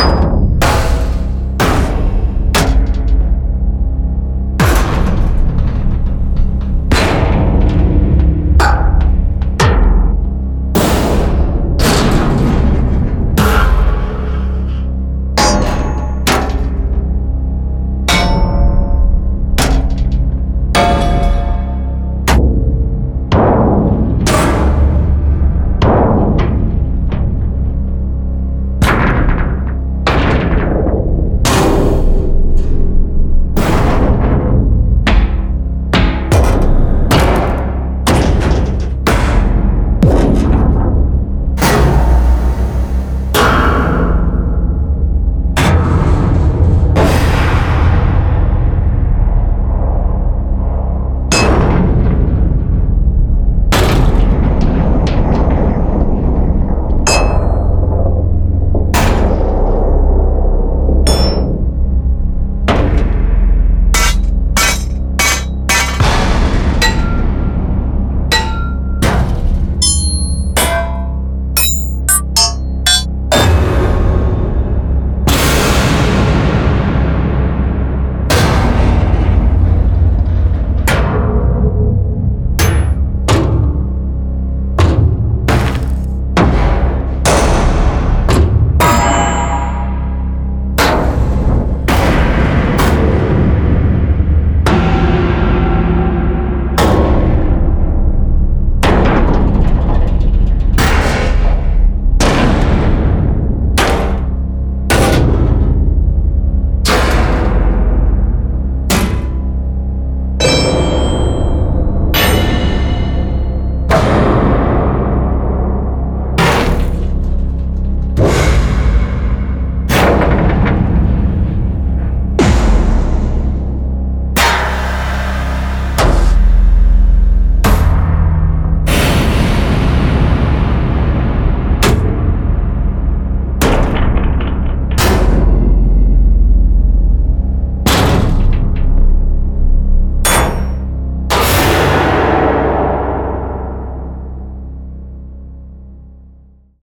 Bye.